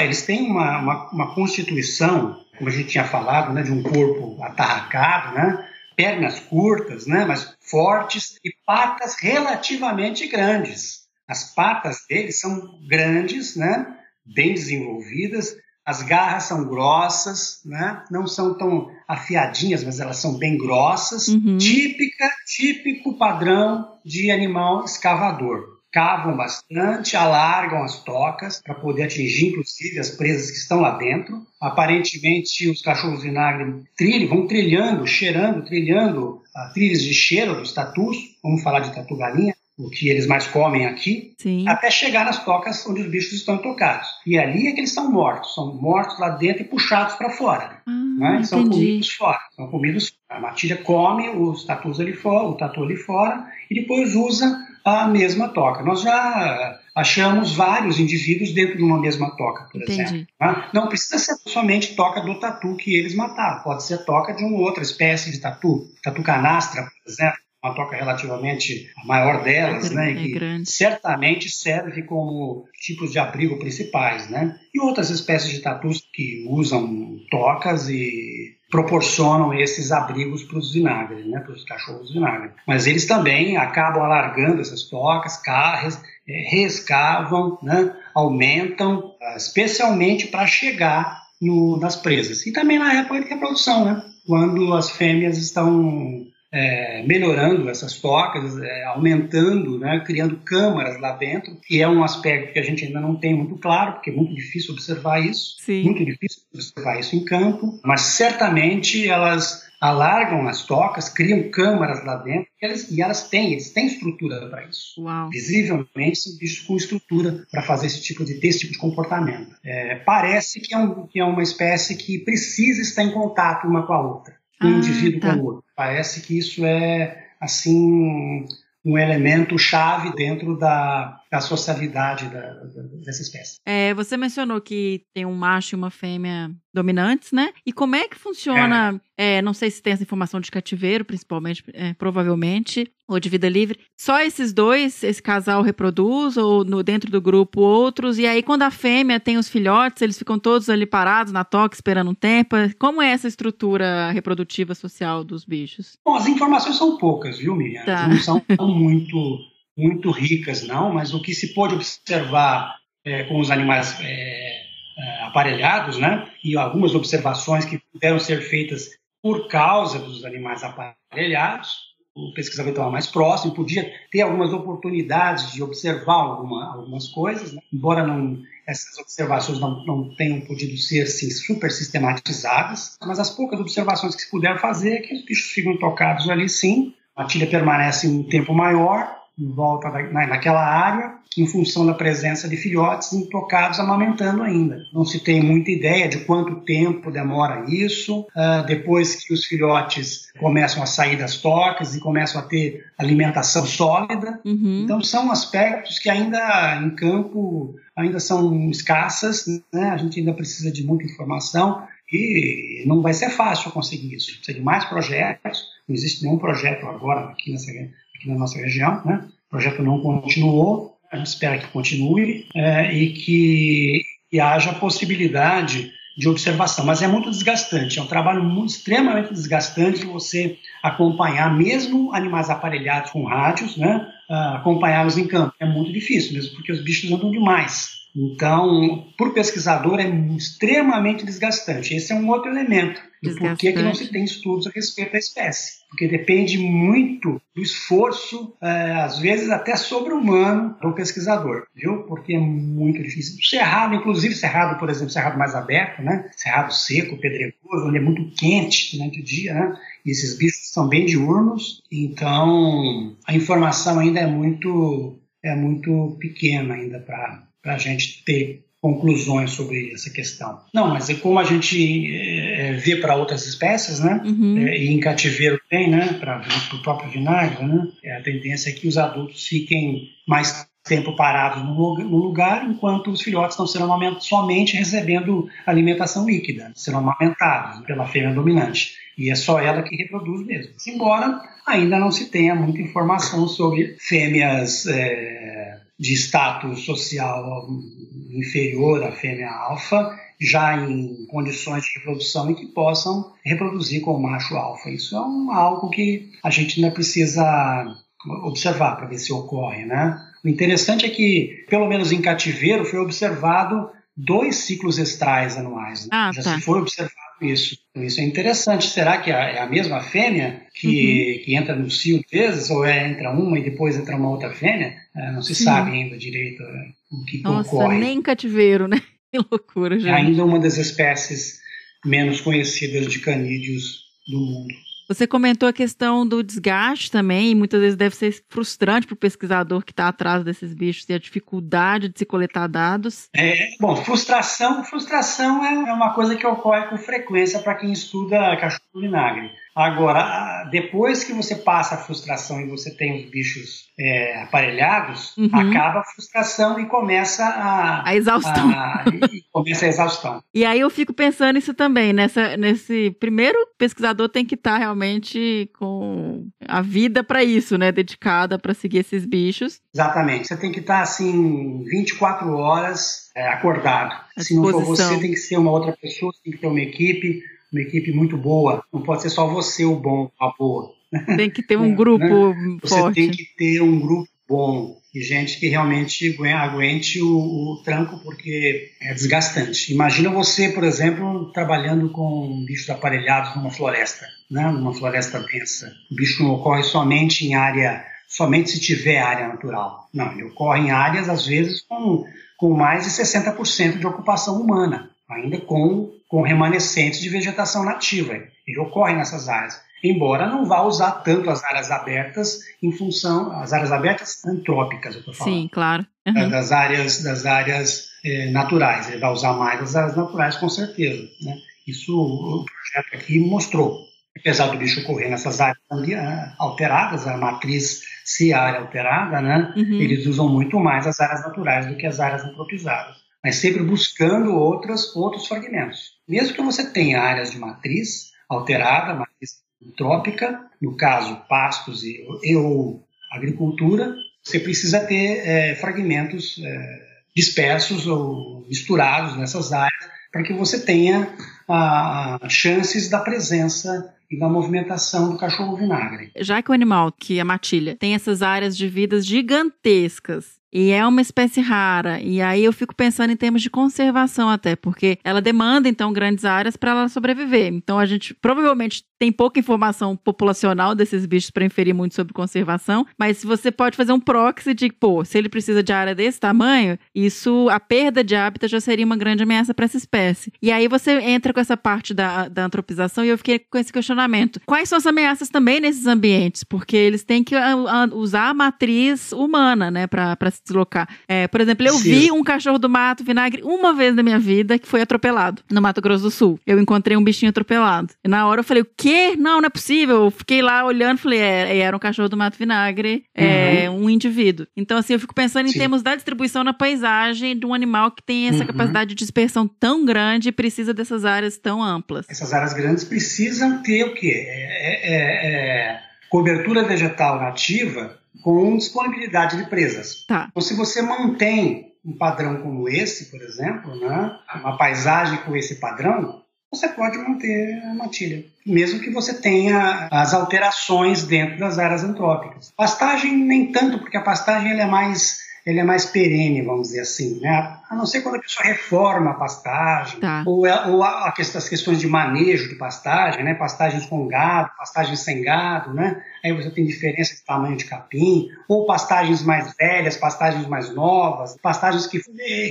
D: eles têm uma, uma, uma, constituição, como a gente tinha falado, né, de um corpo atarracado, né, pernas curtas, né, mas fortes e patas relativamente grandes. As patas deles são grandes, né, bem desenvolvidas, as garras são grossas, né? não são tão afiadinhas, mas elas são bem grossas. Uhum. Típica, típico padrão de animal escavador cavam bastante, alargam as tocas para poder atingir, inclusive, as presas que estão lá dentro. Aparentemente, os cachorros vinagre trilham, vão trilhando, cheirando, trilhando a trilhas de cheiro dos tatus, vamos falar de tatu galinha, o que eles mais comem aqui,
C: Sim.
D: até chegar nas tocas onde os bichos estão tocados. E ali é que eles são mortos, são mortos lá dentro e puxados para fora.
C: Ah,
D: né? São comidos fora, são comidos. A matilha come os tatus ali fora, o tatu ali fora, e depois usa a mesma toca. Nós já achamos vários indivíduos dentro de uma mesma toca, por Entendi. exemplo. Né? Não precisa ser somente toca do tatu que eles mataram, pode ser toca de uma outra espécie de tatu, tatu canastra, por exemplo uma toca relativamente maior delas,
C: é,
D: né,
C: é
D: que
C: grande.
D: certamente serve como tipos de abrigo principais, né, e outras espécies de tatus que usam tocas e proporcionam esses abrigos para os vinagres, né, para os cachorros vinagres. Mas eles também acabam alargando essas tocas, carres, é, reescavam, né, aumentam, especialmente para chegar no, nas presas. E também na época de reprodução, né, quando as fêmeas estão é, melhorando essas tocas, é, aumentando, né, criando câmaras lá dentro, que é um aspecto que a gente ainda não tem muito claro, porque é muito difícil observar isso,
C: Sim.
D: muito difícil observar isso em campo, mas certamente elas alargam as tocas, criam câmaras lá dentro, e elas, e elas têm, eles têm estrutura para isso.
C: Uau.
D: Visivelmente são bichos com estrutura para fazer esse tipo de ter esse tipo de comportamento. É, parece que é, um, que é uma espécie que precisa estar em contato uma com a outra um ah, indivíduo tá. com o outro. Parece que isso é assim um elemento chave dentro da, da socialidade da, da, dessa espécie.
C: É, você mencionou que tem um macho e uma fêmea dominantes, né? E como é que funciona? É. É, não sei se tem essa informação de cativeiro, principalmente, é, provavelmente, ou de vida livre. Só esses dois, esse casal reproduz, ou no dentro do grupo outros, e aí quando a fêmea tem os filhotes, eles ficam todos ali parados na toca esperando um tempo. Como é essa estrutura reprodutiva social dos bichos?
D: Bom, as informações são poucas, viu, Miriam? Tá. Não são muito, muito ricas, não, mas o que se pode observar é, com os animais é, é, aparelhados, né? E algumas observações que puderam ser feitas por causa dos animais aparelhados. O pesquisador estava mais próximo, podia ter algumas oportunidades de observar alguma, algumas coisas, né? embora não, essas observações não, não tenham podido ser assim, super sistematizadas, mas as poucas observações que se puderam fazer é que os bichos ficam tocados ali sim, a tilha permanece um tempo maior em volta da, naquela área, em função da presença de filhotes intocados amamentando ainda. Não se tem muita ideia de quanto tempo demora isso, uh, depois que os filhotes começam a sair das tocas e começam a ter alimentação sólida.
C: Uhum.
D: Então são aspectos que ainda em campo ainda são escassas, né? a gente ainda precisa de muita informação e não vai ser fácil conseguir isso. Precisa de mais projetos, não existe nenhum projeto agora aqui nessa aqui na nossa região, né? o projeto não continuou, a gente espera que continue é, e que, haja possibilidade de observação, mas é muito desgastante, é um trabalho muito, extremamente desgastante você acompanhar mesmo animais aparelhados com rádios, né, uh, acompanhá-los em campo. É muito difícil, mesmo porque os bichos andam demais. Então, para o pesquisador é extremamente desgastante. Esse é um outro elemento do porquê que não se tem estudos a respeito da espécie. Porque depende muito do esforço, é, às vezes até sobre-humano, do pesquisador, viu? Porque é muito difícil. O cerrado, inclusive cerrado, por exemplo, cerrado mais aberto, né? Cerrado seco, pedregoso, onde é muito quente durante o dia, né? E esses bichos são bem diurnos, então a informação ainda é muito, é muito pequena ainda para a gente ter conclusões sobre essa questão. Não, mas é como a gente é, vê para outras espécies, né? Uhum. É, e em cativeiro tem, né? Para o próprio vinagre, né? É, a tendência é que os adultos fiquem mais tempo parados no lugar, enquanto os filhotes estão sendo amamentados somente recebendo alimentação líquida, sendo amamentados pela fêmea dominante. E é só ela que reproduz mesmo. Embora ainda não se tenha muita informação sobre fêmeas é, de status social inferior à fêmea alfa, já em condições de reprodução e que possam reproduzir com o macho alfa. Isso é um, algo que a gente ainda precisa observar para ver se ocorre, né? O interessante é que, pelo menos em cativeiro, foi observado dois ciclos estrais anuais. Né?
C: Ah,
D: Já
C: tá.
D: se foi observado isso. Isso é interessante. Será que é a mesma fêmea que, uhum. que entra no cio vezes, ou é, entra uma e depois entra uma outra fêmea? É, não se Sim. sabe ainda direito é, o que
C: Nossa,
D: ocorre.
C: nem cativeiro, né? Que loucura, gente.
D: É ainda uma das espécies menos conhecidas de canídeos do mundo.
C: Você comentou a questão do desgaste também, e muitas vezes deve ser frustrante para o pesquisador que está atrás desses bichos e a dificuldade de se coletar dados.
D: É, bom, frustração, frustração é uma coisa que ocorre com frequência para quem estuda cachorro vinagre. Agora, depois que você passa a frustração e você tem os bichos é, aparelhados, uhum. acaba a frustração e começa a,
C: a exaustão.
D: A, e começa a exaustão.
C: E aí eu fico pensando isso também, nessa, nesse primeiro pesquisador tem que estar tá realmente com a vida para isso, né, dedicada para seguir esses bichos.
D: Exatamente. Você tem que estar tá, assim 24 horas é, acordado. Se não for você, tem que ser uma outra pessoa, tem que ter uma equipe uma equipe muito boa. Não pode ser só você o bom, a boa.
C: Tem que ter um grupo
D: né?
C: Você
D: forte. tem que ter um grupo bom e gente que realmente aguente o, o, tranco porque é desgastante. Imagina você, por exemplo, trabalhando com bichos aparelhados numa floresta, né? numa floresta densa. O bicho não ocorre somente em área, somente se tiver área natural. Não, ele ocorre em áreas, às vezes, com, com mais de 60% de ocupação humana, ainda com com remanescentes de vegetação nativa. Ele ocorre nessas áreas, embora não vá usar tanto as áreas abertas em função as áreas abertas antrópicas, eu estou falando.
C: Sim, claro. Uhum.
D: Das áreas das áreas é, naturais. Ele vai usar mais as áreas naturais, com certeza. Né? Isso o projeto aqui mostrou. Apesar do bicho ocorrer nessas áreas ah, alteradas, a matriz se área alterada, né? Uhum. eles usam muito mais as áreas naturais do que as áreas antropizadas mas sempre buscando outras, outros fragmentos. Mesmo que você tenha áreas de matriz alterada, matriz trópica, no caso pastos e, e ou agricultura, você precisa ter é, fragmentos é, dispersos ou misturados nessas áreas para que você tenha a, chances da presença e da movimentação do cachorro vinagre.
C: Já que o animal, que é a matilha, tem essas áreas de vidas gigantescas, e é uma espécie rara. E aí eu fico pensando em termos de conservação até, porque ela demanda então grandes áreas para ela sobreviver. Então a gente provavelmente tem pouca informação populacional desses bichos para inferir muito sobre conservação, mas se você pode fazer um proxy de, pô, se ele precisa de área desse tamanho, isso a perda de hábitat já seria uma grande ameaça para essa espécie. E aí você entra com essa parte da, da antropização e eu fiquei com esse questionamento. Quais são as ameaças também nesses ambientes? Porque eles têm que usar a matriz humana, né, para se deslocar. É, por exemplo, eu Sim. vi um cachorro do mato vinagre uma vez na minha vida que foi atropelado no Mato Grosso do Sul. Eu encontrei um bichinho atropelado. E na hora eu falei, o quê? Não, não é possível. Eu fiquei lá olhando, falei, é, era um cachorro do mato vinagre, é uhum. um indivíduo. Então, assim, eu fico pensando em Sim. termos da distribuição na paisagem de um animal que tem essa uhum. capacidade de dispersão tão grande e precisa dessas áreas tão amplas.
D: Essas áreas grandes precisam ter o quê? é, é, é cobertura vegetal nativa com disponibilidade de presas.
C: Tá.
D: Então, se você mantém um padrão como esse, por exemplo, né, uma paisagem com esse padrão, você pode manter a matilha, mesmo que você tenha as alterações dentro das áreas antrópicas. Pastagem nem tanto, porque a pastagem é mais ele é mais perene, vamos dizer assim, né? A não ser quando a pessoa reforma a pastagem,
C: Tá.
D: ou, é- ou a, a as questões de manejo de pastagem, né? Pastagens com gado, pastagens sem gado, né? Aí você tem diferença de tamanho de capim, ou pastagens mais velhas, pastagens mais novas, pastagens que,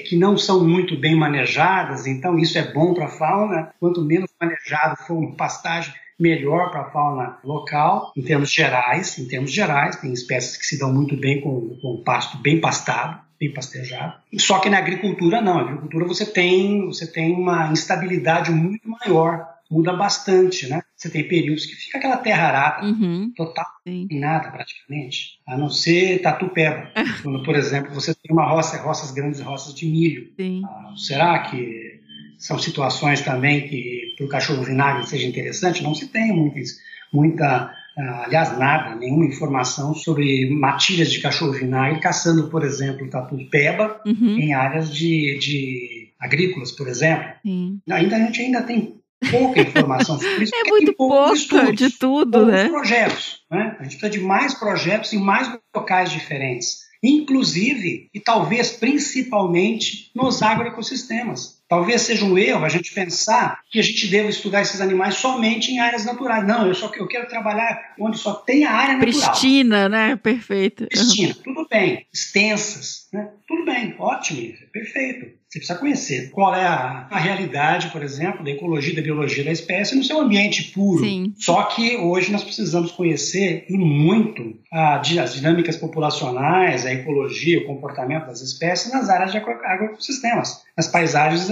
D: que não são muito bem manejadas, então isso é bom para a fauna. Quanto menos manejado for uma pastagem, melhor para a fauna local, em termos gerais. Em termos gerais, tem espécies que se dão muito bem com, com pasto bem pastado, bem pastejado. Só que na agricultura não. Na agricultura você tem, você tem uma instabilidade muito maior, muda bastante, né? Você tem períodos que fica aquela terra arada,
C: Uhum.
D: total,
C: Sim.
D: em nada praticamente, a não ser tatu-peba. Quando, por exemplo, você tem uma roça, roças grandes, roças de milho. Ah, Será que são situações também que para o cachorro vinagre seja interessante? Não se tem muitas, muita, ah, aliás, nada, nenhuma informação sobre matilhas de cachorro vinagre caçando, por exemplo, tatu-peba
C: Uhum.
D: em áreas de, de agrícolas, por exemplo.
C: Sim.
D: Ainda a gente ainda tem pouca informação sobre isso.
C: É muito pouca
D: estudos,
C: de tudo, né?
D: projetos. Né? A gente precisa de mais projetos em mais locais diferentes. Inclusive, e talvez principalmente, nos agroecossistemas. Talvez seja um erro a gente pensar que a gente deva estudar esses animais somente em áreas naturais. Não, eu só eu quero trabalhar onde só tem a área natural.
C: Pristina, né? Perfeito.
D: Piscina, tudo bem. Extensas, né? Tudo bem, ótimo, perfeito. Você precisa conhecer qual é a, a realidade, por exemplo, da ecologia da biologia da espécie no seu ambiente puro.
C: Sim.
D: Só que hoje nós precisamos conhecer e muito a as dinâmicas populacionais, a ecologia, o comportamento das espécies nas áreas de agro- agroecossistemas, nas paisagens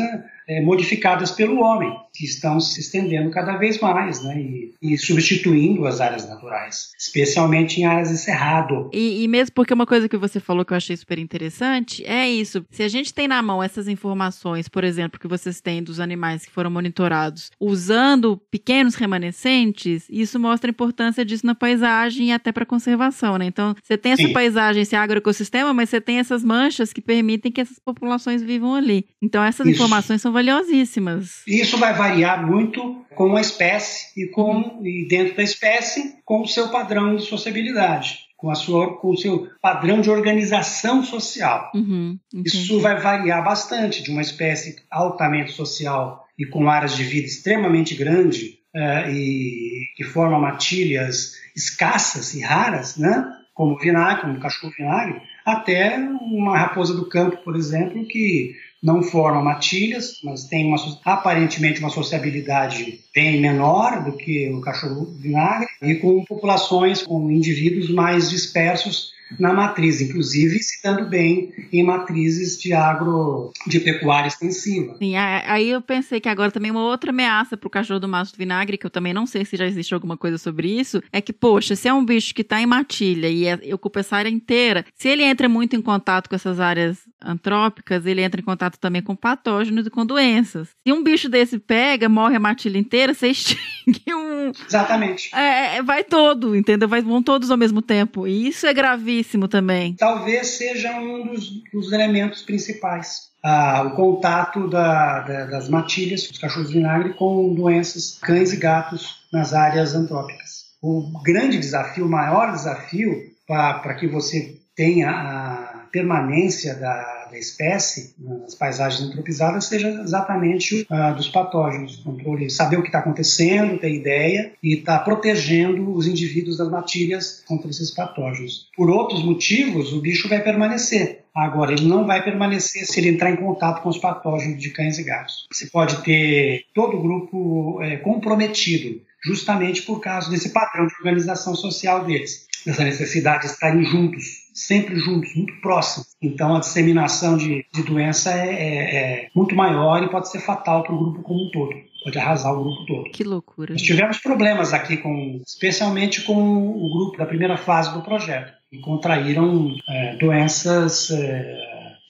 D: eh, modificadas pelo homem, que estão se estendendo cada vez mais né, e, e substituindo as áreas naturais, especialmente em áreas de cerrado.
C: E, e mesmo porque uma coisa que você falou que eu achei super interessante é isso. Se a gente tem na mão essas informações, por exemplo, que vocês têm dos animais que foram monitorados, usando pequenos remanescentes, isso mostra a importância disso na paisagem e até para conservação, né? Então, você tem essa
D: Sim.
C: paisagem, esse agroecossistema, mas você tem essas manchas que permitem que essas populações vivam ali. Então, essas
D: Isso.
C: informações são valiosíssimas.
D: Isso vai variar muito com a espécie e, com, e dentro da espécie com o seu padrão de sociabilidade, com, a sua, com o seu padrão de organização social.
C: Uhum.
D: Isso vai variar bastante de uma espécie altamente social e com áreas de vida extremamente grande eh, e que forma matilhas escassas e raras, né? como o vinagre, como o cachorro vinagre, até uma raposa do campo, por exemplo, que não forma matilhas, mas tem uma, aparentemente uma sociabilidade bem menor do que o cachorro vinagre e com populações, com indivíduos mais dispersos na matriz, inclusive se dando bem em matrizes de agro, de pecuária extensiva.
C: Sim, aí eu pensei que agora também uma outra ameaça pro cachorro do maço do vinagre, que eu também não sei se já existe alguma coisa sobre isso, é que, poxa, se é um bicho que tá em matilha e é- ocupa essa área inteira, se ele entra muito em contato com essas áreas antrópicas, ele entra em contato também com patógenos e com doenças. Se um bicho desse pega, morre a matilha inteira, você extingue um.
D: Exatamente.
C: É, é, vai todo, entendeu? Vai, vão todos ao mesmo tempo. E isso é gravíssimo também.
D: Talvez seja um dos, dos elementos principais. Ah, o contato da- da- das matilhas, dos cachorros de vinagre, com doenças cães e gatos nas áreas antrópicas. O grande desafio, o maior desafio para que você tenha a permanência da, da espécie nas paisagens antropizadas seja exatamente ah, dos patógenos, controle, saber o que está acontecendo, ter ideia e estar protegendo os indivíduos das matilhas contra esses patógenos. Por outros motivos, o bicho vai permanecer. Agora, ele não vai permanecer se ele entrar em contato com os patógenos de cães e gatos. Você pode ter todo o grupo eh, comprometido, justamente por causa desse padrão de organização social deles, dessa necessidade de estarem juntos, sempre juntos, muito próximos. Então, a disseminação de, de doença é, é- é muito maior e pode ser fatal para o grupo como um todo, pode arrasar o grupo todo.
C: Que loucura.
D: Nós tivemos problemas aqui, com, especialmente com o grupo da primeira fase do projeto, que contraíram é, doenças é,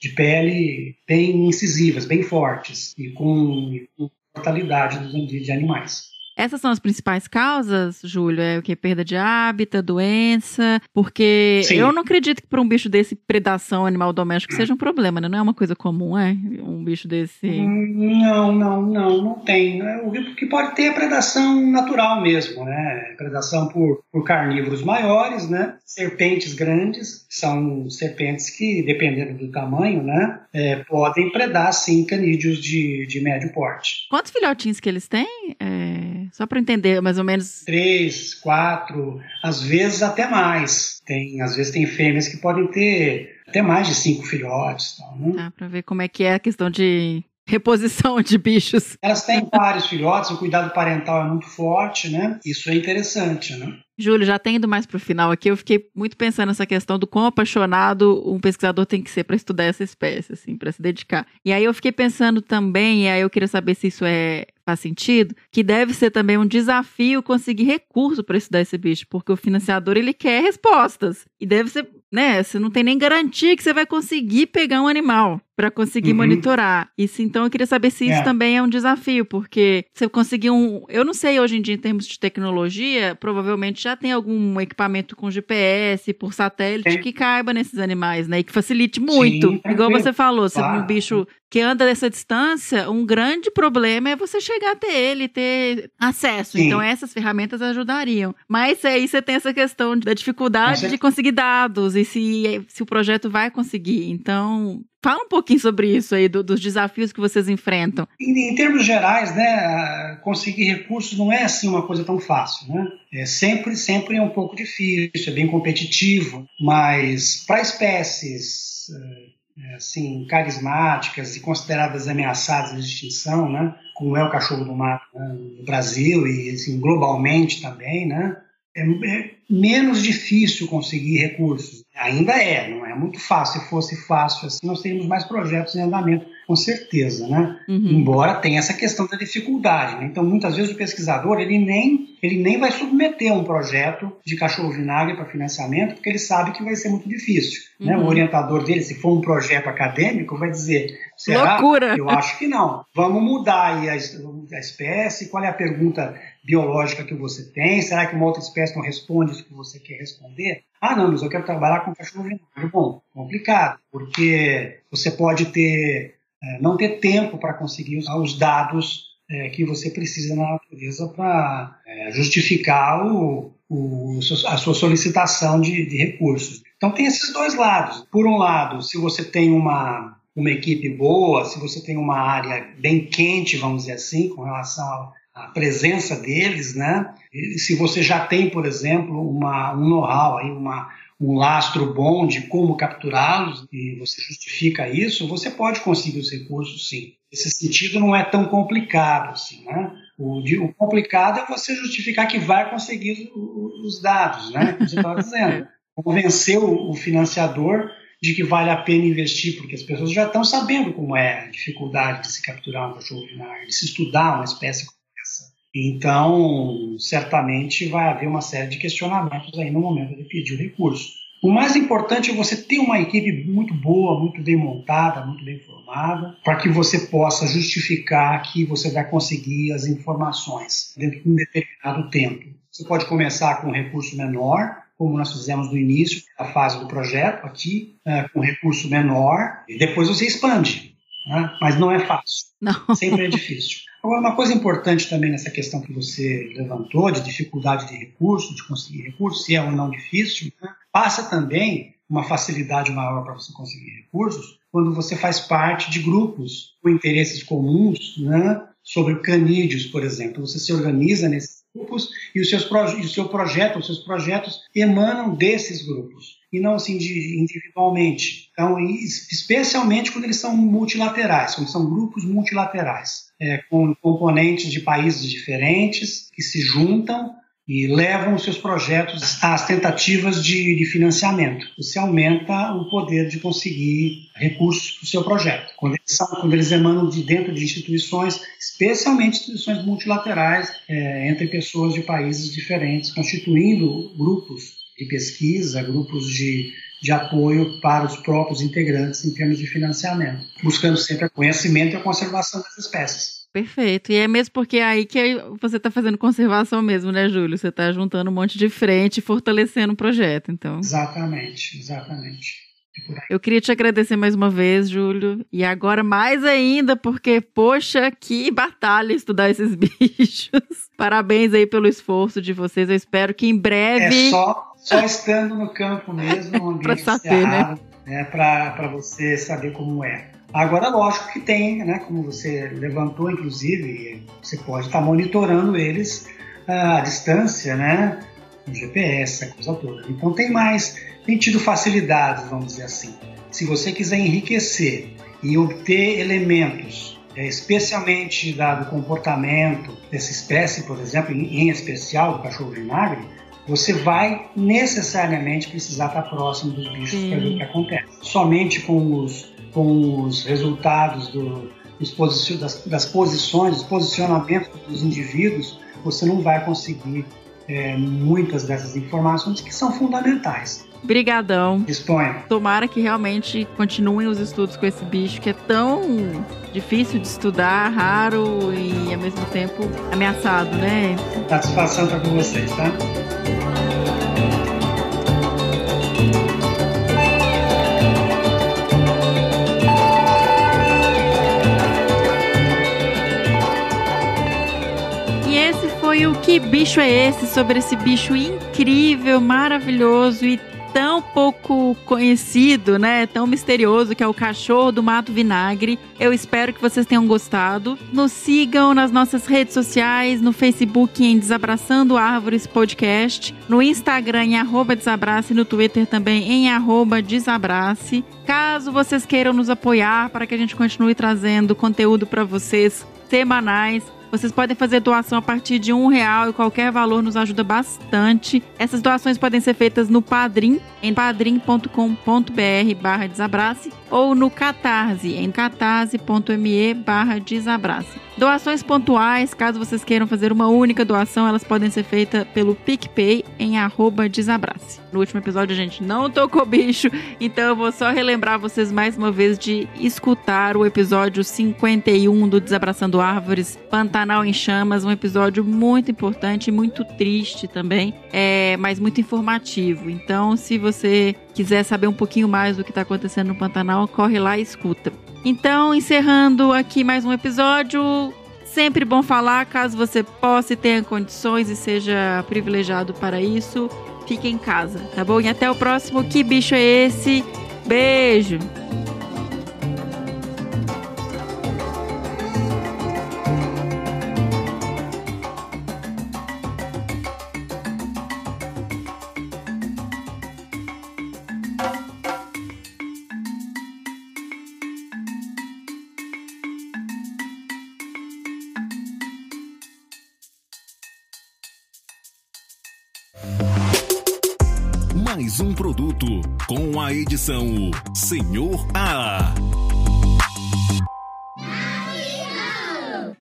D: de pele bem incisivas, bem fortes e com, e com mortalidade de, de animais.
C: Essas são as principais causas, Júlio? É o que? Perda de hábitat, doença? Porque Sim. eu não acredito que para um bicho desse, predação animal doméstico seja um problema, né? Não é uma coisa comum, é? Um bicho desse.
D: Não, não, não, não tem. O que pode ter é predação natural mesmo, né? Predação por, por carnívoros maiores, né? Serpentes grandes, são serpentes que, dependendo do tamanho, né? É, podem predar, sim, canídeos de, de médio porte.
C: Quantos filhotinhos que eles têm? É, só para entender, mais ou menos.
D: Três, quatro, às vezes até mais. Tem, às vezes tem fêmeas que podem ter até mais de cinco filhotes. Então,
C: né? Tá, para ver como é que é a questão de reposição de bichos.
D: Elas têm vários filhotes, o cuidado parental é muito forte, né? Isso é interessante, né?
C: Júlio, já tendo mais para o final aqui, eu fiquei muito pensando nessa questão do quão apaixonado um pesquisador tem que ser para estudar essa espécie, assim, para se dedicar. E aí eu fiquei pensando também, e aí eu queria saber se isso é faz sentido, que deve ser também um desafio conseguir recurso para estudar esse bicho, porque o financiador ele quer respostas e deve ser, né? Você não tem nem garantia que você vai conseguir pegar um animal para conseguir uhum. monitorar. Isso, então eu queria saber se isso é. também é um desafio, porque você conseguir um, eu não sei hoje em dia em termos de tecnologia, provavelmente já tem algum equipamento com GPS por satélite que caiba nesses animais, né? E que facilite muito. Sim, Igual você falou, se claro. um bicho que anda dessa distância, um grande problema é você chegar até ele, ter acesso. Sim. Então, essas ferramentas ajudariam. Mas aí você tem essa questão da dificuldade de conseguir dados e se, se o projeto vai conseguir. Então, Fala um pouquinho sobre isso aí, do, dos desafios que vocês enfrentam.
D: Em, em, termos gerais, né, conseguir recursos não é assim uma coisa tão fácil, né? É sempre, sempre é um pouco difícil, é bem competitivo, mas para espécies é, assim, carismáticas e consideradas ameaçadas de extinção, né? como é o cachorro do mato né? no Brasil e assim, globalmente também, né? É, é menos difícil conseguir recursos. Ainda é, não é muito fácil. Se fosse fácil assim, nós teríamos mais projetos em andamento, com certeza, né? Uhum. Embora tenha essa questão da dificuldade. Né? Então, muitas vezes o pesquisador ele nem, ele nem vai submeter um projeto de cachorro vinagre para financiamento, porque ele sabe que vai ser muito difícil. Uhum. Né? O orientador dele, se for um projeto acadêmico, vai dizer: será?
C: Loucura!
D: Eu acho que não. Vamos mudar aí a, a espécie. Qual é a pergunta biológica que você tem? Será que uma outra espécie não responde isso que você quer responder? Ah, não, mas eu quero trabalhar com cachorro vinagre. Bom, complicado, porque você pode ter é, não ter tempo para conseguir usar os dados é, que você precisa na natureza para é, justificar o, o, a sua solicitação de, de recursos. Então tem esses dois lados. Por um lado, se você tem uma, uma equipe boa, se você tem uma área bem quente, vamos dizer assim, com relação à presença deles, né? E se você já tem, por exemplo, uma, um know-how, uma, um lastro bom de como capturá-los e você justifica isso, você pode conseguir os recursos sim. Esse sentido não é tão complicado assim, né? O, o complicado é você justificar que vai conseguir os, os dados, né? Como você estava dizendo. Convencer o, o financiador de que vale a pena investir, porque as pessoas já estão sabendo como é a dificuldade de se capturar um cachorro binário, de se estudar uma espécie então, certamente vai haver uma série de questionamentos aí no momento de pedir o recurso. O mais importante é você ter uma equipe muito boa, muito bem montada, muito bem formada, para que você possa justificar que você vai conseguir as informações dentro de um determinado tempo. Você pode começar com um recurso menor, como nós fizemos no início, a fase do projeto aqui, é, com recurso menor, e depois você expande. Né? Mas não é fácil.
C: Não.
D: Sempre é difícil. Agora, uma coisa importante também nessa questão que você levantou, de dificuldade de recurso, de conseguir recursos, se é ou não difícil, né? passa também uma facilidade maior para você conseguir recursos quando você faz parte de grupos com interesses comuns, né? sobre canídeos, por exemplo. Você se organiza nesses grupos e, os seus e o seu projeto, os seus projetos emanam desses grupos e não assim individualmente. Então, especialmente quando eles são multilaterais, quando são grupos multilaterais, é, com componentes de países diferentes que se juntam e levam os seus projetos às tentativas de, de financiamento. Você aumenta o poder de conseguir recursos para o seu projeto. Quando eles, quando eles emanam de dentro de instituições, especialmente instituições multilaterais, é, entre pessoas de países diferentes, constituindo grupos de pesquisa, grupos de, de apoio para os próprios integrantes em termos de financiamento, buscando sempre o conhecimento e a conservação das espécies.
C: Perfeito. E é mesmo porque é aí que você está fazendo conservação mesmo, né, Júlio? Você está juntando um monte de frente e fortalecendo o projeto, então.
D: Exatamente, exatamente.
C: Eu queria te agradecer mais uma vez, Júlio. E agora mais ainda, porque, poxa, que batalha estudar esses bichos. Parabéns aí pelo esforço de vocês. Eu espero que em breve.
D: É só, só estando no campo mesmo, um ambiente
C: pra saber, né?
D: né? Para você saber como é. Agora, lógico que tem, né? Como você levantou, inclusive, você pode estar monitorando eles à distância, né? No GPS, a coisa toda. Então tem mais tem tido facilidades, vamos dizer assim. Se você quiser enriquecer e obter elementos, é, especialmente dado o comportamento dessa espécie, por exemplo, em, especial do cachorro vinagre, você vai necessariamente precisar estar próximo dos bichos para ver o que acontece. Somente com os, com os resultados do, dos das, das posições, dos posicionamentos dos indivíduos, você não vai conseguir é, muitas dessas informações que são fundamentais.
C: Brigadão.
D: Disponha.
C: Tomara que realmente continuem os estudos com esse bicho que é tão difícil de estudar, raro e ao mesmo tempo ameaçado, né?
D: Satisfação tá com vocês, tá?
C: Foi o Que Bicho é Esse? Sobre esse bicho incrível, maravilhoso e tão pouco conhecido, né? Tão misterioso que é o cachorro do mato vinagre. Eu espero que vocês tenham gostado. Nos sigam nas nossas redes sociais, no Facebook em Desabraçando Árvores Podcast, no Instagram em arroba Desabrace, no Twitter também em arroba Desabrace. Caso vocês queiram nos apoiar para que a gente continue trazendo conteúdo para vocês semanais, vocês podem fazer doação a partir de um real e qualquer valor nos ajuda bastante. Essas doações podem ser feitas no Padrim, em padrim.com.br barra desabrace ou no Catarse, em catarse.me barra desabrace. Doações pontuais, caso vocês queiram fazer uma única doação, elas podem ser feitas pelo PicPay em arroba desabrace. No último episódio a gente não tocou bicho, então eu vou só relembrar vocês mais uma vez de escutar o episódio 51 do Desabraçando Árvores, Pantanal em Chamas, um episódio muito importante e muito triste também, é, mas muito informativo. Então, se você quiser saber um pouquinho mais do que está acontecendo no Pantanal, corre lá e escuta. Então, encerrando aqui mais um episódio. Sempre bom falar, caso você possa e tenha condições e seja privilegiado para isso, fique em casa, tá bom? E até o próximo. Que bicho é esse? Beijo!
A: Edição Senhor A.